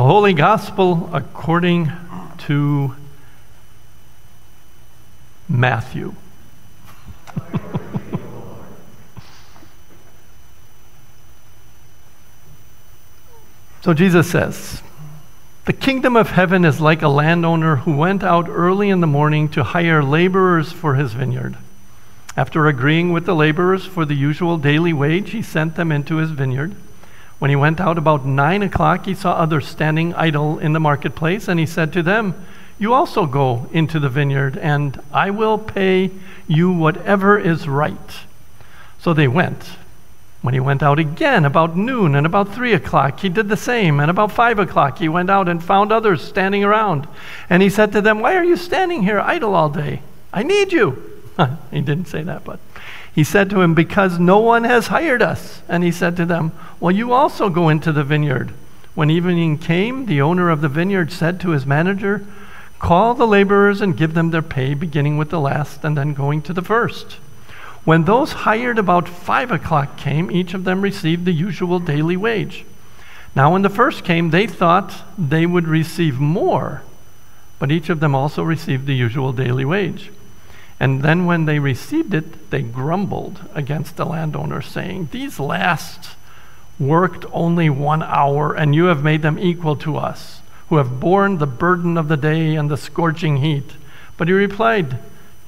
The Holy Gospel according to Matthew. so Jesus says, The kingdom of heaven is like a landowner who went out early in the morning to hire laborers for his vineyard. After agreeing with the laborers for the usual daily wage, he sent them into his vineyard. When he went out about nine o'clock, he saw others standing idle in the marketplace, and he said to them, You also go into the vineyard, and I will pay you whatever is right. So they went. When he went out again about noon and about three o'clock, he did the same. And about five o'clock, he went out and found others standing around. And he said to them, Why are you standing here idle all day? I need you. he didn't say that, but he said to him, Because no one has hired us. And he said to them, Well, you also go into the vineyard. When evening came, the owner of the vineyard said to his manager, Call the laborers and give them their pay, beginning with the last and then going to the first. When those hired about five o'clock came, each of them received the usual daily wage. Now, when the first came, they thought they would receive more, but each of them also received the usual daily wage. And then when they received it, they grumbled against the landowner, saying, These last worked only one hour, and you have made them equal to us, who have borne the burden of the day and the scorching heat. But he replied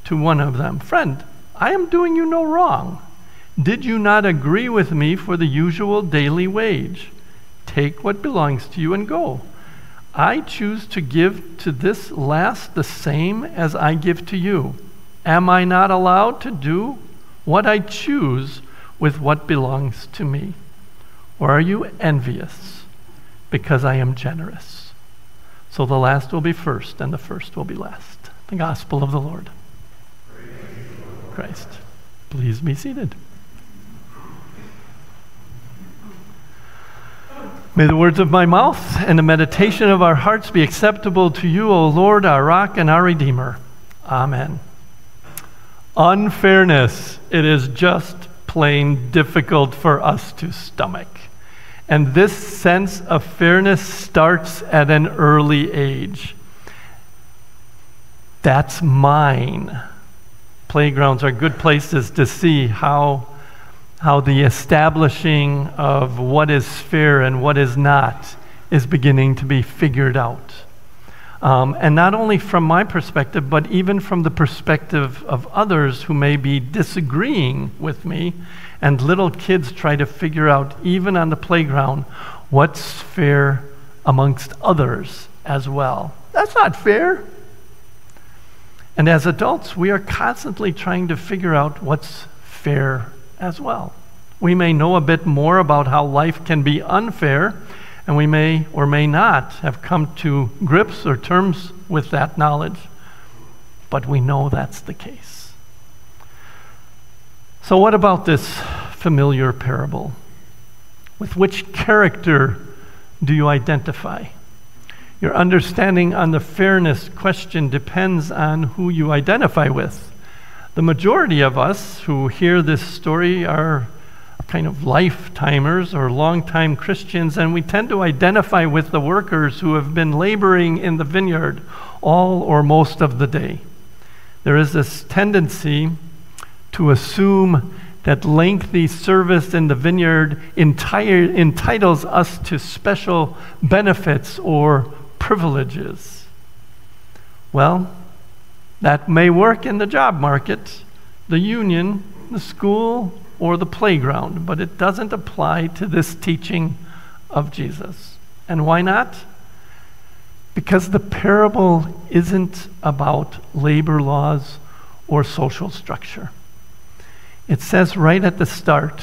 to one of them, Friend, I am doing you no wrong. Did you not agree with me for the usual daily wage? Take what belongs to you and go. I choose to give to this last the same as I give to you. Am I not allowed to do what I choose with what belongs to me? Or are you envious because I am generous? So the last will be first, and the first will be last. The gospel of the Lord. Christ. Please be seated. May the words of my mouth and the meditation of our hearts be acceptable to you, O Lord, our rock and our Redeemer. Amen unfairness, it is just plain difficult for us to stomach. And this sense of fairness starts at an early age. That's mine. Playgrounds are good places to see how, how the establishing of what is fair and what is not is beginning to be figured out. Um, and not only from my perspective, but even from the perspective of others who may be disagreeing with me. And little kids try to figure out, even on the playground, what's fair amongst others as well. That's not fair. And as adults, we are constantly trying to figure out what's fair as well. We may know a bit more about how life can be unfair and we may or may not have come to grips or terms with that knowledge, but we know that's the case. So, what about this familiar parable? With which character do you identify? Your understanding on the fairness question depends on who you identify with. The majority of us who hear this story are kind of lifetimers or longtime Christians, and we tend to identify with the workers who have been laboring in the vineyard all or most of the day. There is this tendency to assume that lengthy service in the vineyard entire, entitles us to special benefits or privileges. Well, that may work in the job market, the union, the school, or the playground, but it doesn't apply to this teaching of Jesus. And why not? Because the parable isn't about labor laws or social structure. It says right at the start,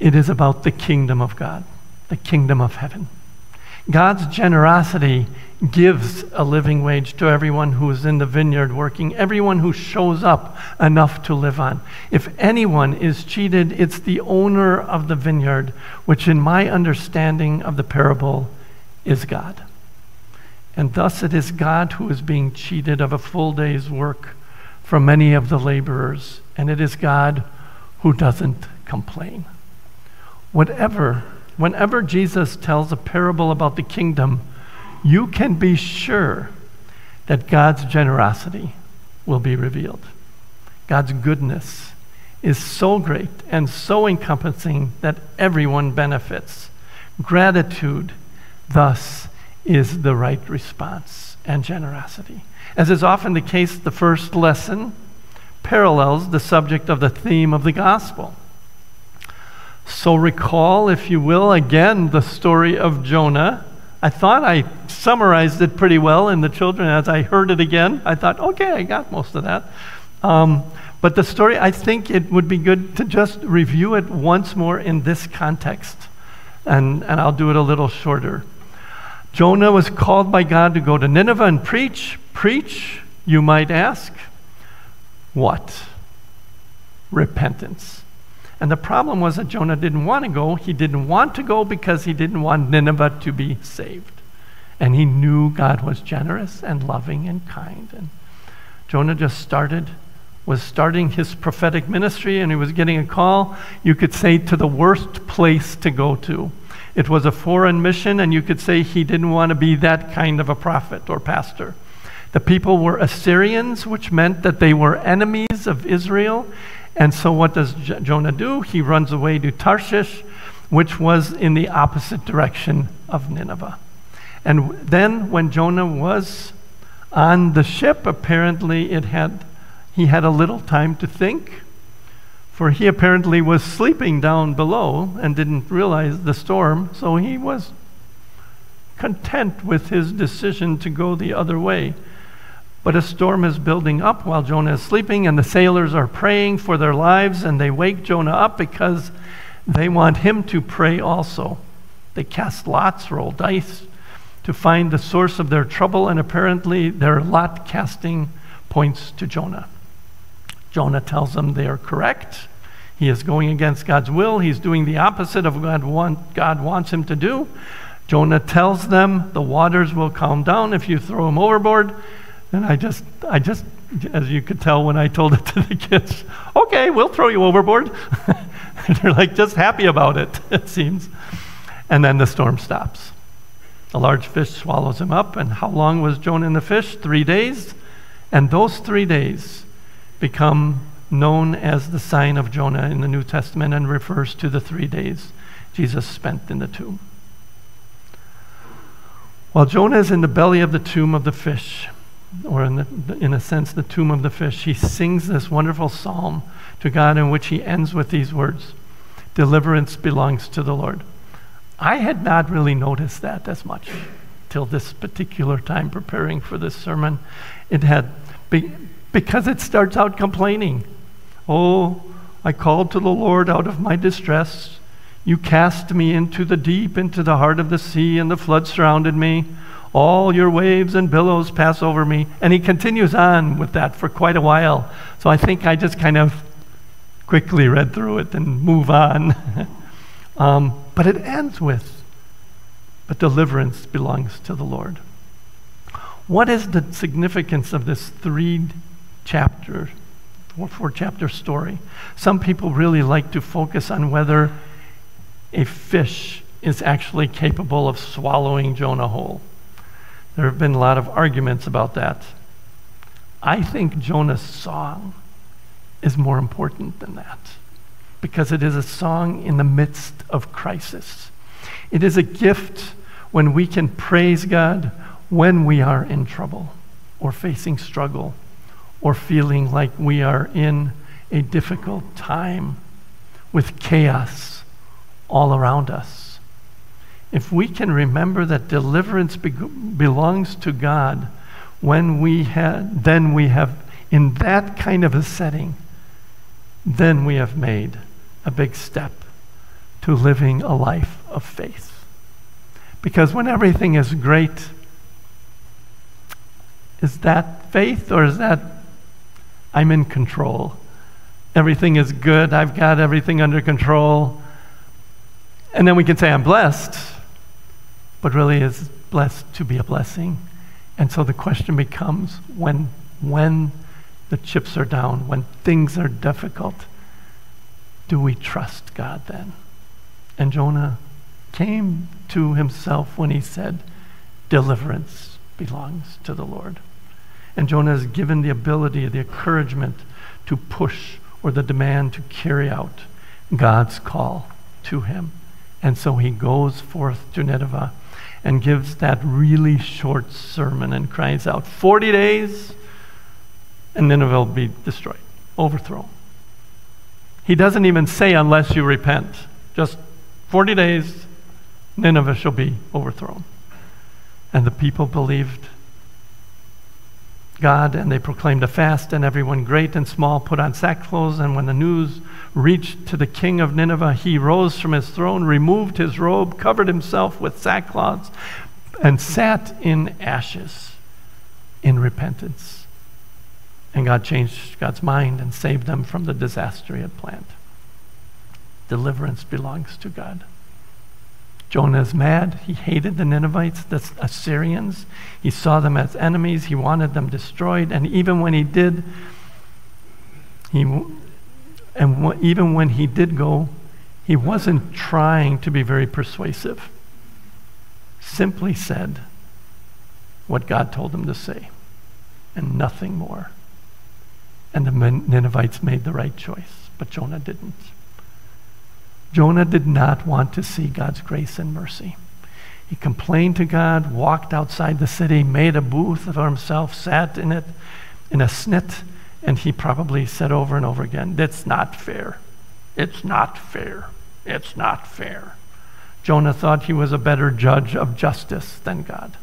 it is about the kingdom of God, the kingdom of heaven. God's generosity gives a living wage to everyone who is in the vineyard working, everyone who shows up enough to live on. If anyone is cheated, it's the owner of the vineyard, which, in my understanding of the parable, is God. And thus it is God who is being cheated of a full day's work from many of the laborers, and it is God who doesn't complain. Whatever whenever Jesus tells a parable about the kingdom, you can be sure that God's generosity will be revealed. God's goodness is so great and so encompassing that everyone benefits. Gratitude, thus, is the right response and generosity. As is often the case, the first lesson parallels the subject of the theme of the gospel. So, recall, if you will, again the story of Jonah. I thought I summarized it pretty well in the children as I heard it again. I thought, okay, I got most of that. Um, but the story, I think it would be good to just review it once more in this context. And, and I'll do it a little shorter. Jonah was called by God to go to Nineveh and preach. Preach, you might ask. What? Repentance. And the problem was that Jonah didn't want to go. He didn't want to go because he didn't want Nineveh to be saved. And he knew God was generous and loving and kind. And Jonah just started, was starting his prophetic ministry, and he was getting a call, you could say, to the worst place to go to. It was a foreign mission, and you could say he didn't want to be that kind of a prophet or pastor. The people were Assyrians, which meant that they were enemies of Israel. And so, what does J- Jonah do? He runs away to Tarshish, which was in the opposite direction of Nineveh. And then, when Jonah was on the ship, apparently it had, he had a little time to think, for he apparently was sleeping down below and didn't realize the storm, so he was content with his decision to go the other way. But a storm is building up while Jonah is sleeping, and the sailors are praying for their lives, and they wake Jonah up because they want him to pray also. They cast lots, roll dice, to find the source of their trouble, and apparently their lot casting points to Jonah. Jonah tells them they are correct. He is going against God's will. He's doing the opposite of what want, God wants him to do. Jonah tells them the waters will calm down if you throw him overboard. And I just, I just, as you could tell when I told it to the kids, okay, we'll throw you overboard. They're like just happy about it, it seems. And then the storm stops. A large fish swallows him up. And how long was Jonah in the fish? Three days. And those three days become known as the sign of Jonah in the New Testament and refers to the three days Jesus spent in the tomb. While Jonah is in the belly of the tomb of the fish, or in, the, in a sense, the tomb of the fish, he sings this wonderful psalm to God in which he ends with these words Deliverance belongs to the Lord. I had not really noticed that as much till this particular time preparing for this sermon. It had, be, because it starts out complaining. Oh, I called to the Lord out of my distress. You cast me into the deep, into the heart of the sea, and the flood surrounded me. All your waves and billows pass over me. And he continues on with that for quite a while. So I think I just kind of quickly read through it and move on. Um, but it ends with, but deliverance belongs to the Lord. What is the significance of this three chapter, four, four chapter story? Some people really like to focus on whether a fish is actually capable of swallowing Jonah whole. There have been a lot of arguments about that. I think Jonah's song is more important than that because it is a song in the midst of crisis. It is a gift when we can praise God when we are in trouble or facing struggle or feeling like we are in a difficult time with chaos all around us. If we can remember that deliverance be- belongs to God when we have, then we have, in that kind of a setting, then we have made a big step to living a life of faith. Because when everything is great, is that faith or is that I'm in control? Everything is good, I've got everything under control. And then we can say, I'm blessed, but really is blessed to be a blessing. And so the question becomes when, when the chips are down, when things are difficult, do we trust God then? And Jonah came to himself when he said, Deliverance belongs to the Lord. And Jonah is given the ability, the encouragement to push or the demand to carry out God's call to him. And so he goes forth to Nineveh and gives that really short sermon and cries out, 40 days, and Nineveh will be destroyed, overthrown. He doesn't even say, unless you repent. Just 40 days, Nineveh shall be overthrown. And the people believed God, and they proclaimed a fast, and everyone great and small put on sackcloth. And when the news reached to the king of Nineveh, he rose from his throne, removed his robe, covered himself with sackcloths, and sat in ashes in repentance. And God changed God's mind and saved them from the disaster he had planned. Deliverance belongs to God. Jonah is mad. He hated the Ninevites, the Assyrians. He saw them as enemies. He wanted them destroyed. And even when he did, he, and w- even when he did go, he wasn't trying to be very persuasive. Simply said what God told him to say, and nothing more. And the Ninevites made the right choice, but Jonah didn't. Jonah did not want to see God's grace and mercy. He complained to God, walked outside the city, made a booth for himself, sat in it in a snit, and he probably said over and over again, That's not fair. It's not fair. It's not fair. Jonah thought he was a better judge of justice than God.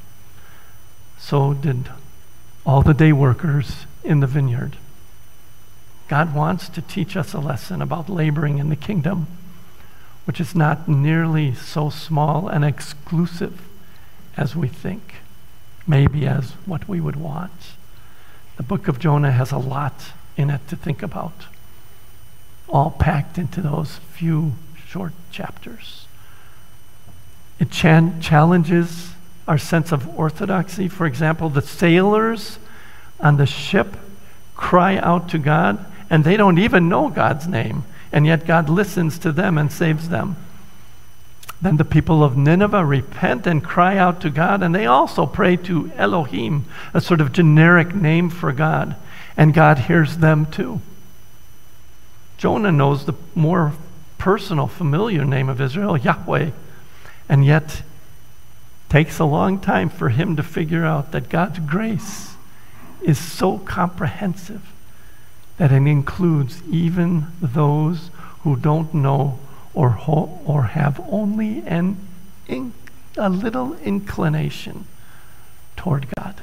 So did all the day workers in the vineyard. God wants to teach us a lesson about laboring in the kingdom which is not nearly so small and exclusive as we think, maybe as what we would want. The book of Jonah has a lot in it to think about, all packed into those few short chapters. It challenges our sense of orthodoxy. For example, the sailors on the ship cry out to God, and they don't even know God's name and yet God listens to them and saves them. Then the people of Nineveh repent and cry out to God, and they also pray to Elohim, a sort of generic name for God, and God hears them too. Jonah knows the more personal, familiar name of Israel, Yahweh, and yet takes a long time for him to figure out that God's grace is so comprehensive that it includes even those who don't know or, ho- or have only an in- a little inclination toward God.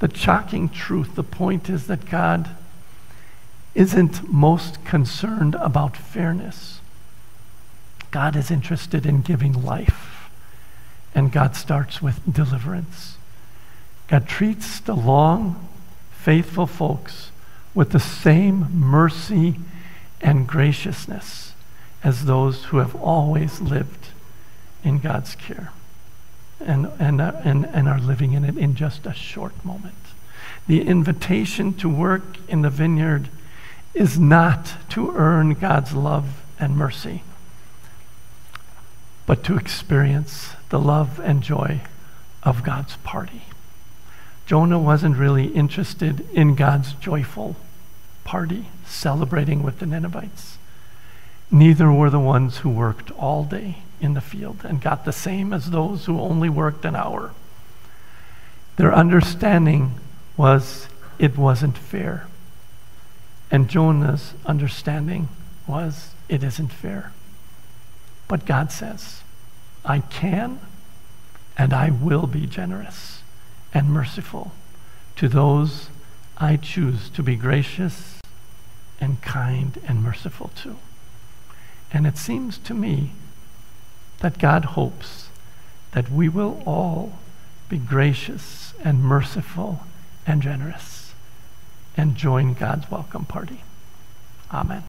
The shocking truth, the point is that God isn't most concerned about fairness. God is interested in giving life, and God starts with deliverance. God treats the long, faithful folks with the same mercy and graciousness as those who have always lived in God's care and, and, uh, and, and are living in it in just a short moment. The invitation to work in the vineyard is not to earn God's love and mercy, but to experience the love and joy of God's party. Jonah wasn't really interested in God's joyful party celebrating with the Ninevites. Neither were the ones who worked all day in the field and got the same as those who only worked an hour. Their understanding was it wasn't fair. And Jonah's understanding was it isn't fair. But God says, I can and I will be generous and merciful to those I choose to be gracious and kind and merciful to. And it seems to me that God hopes that we will all be gracious and merciful and generous and join God's welcome party. Amen.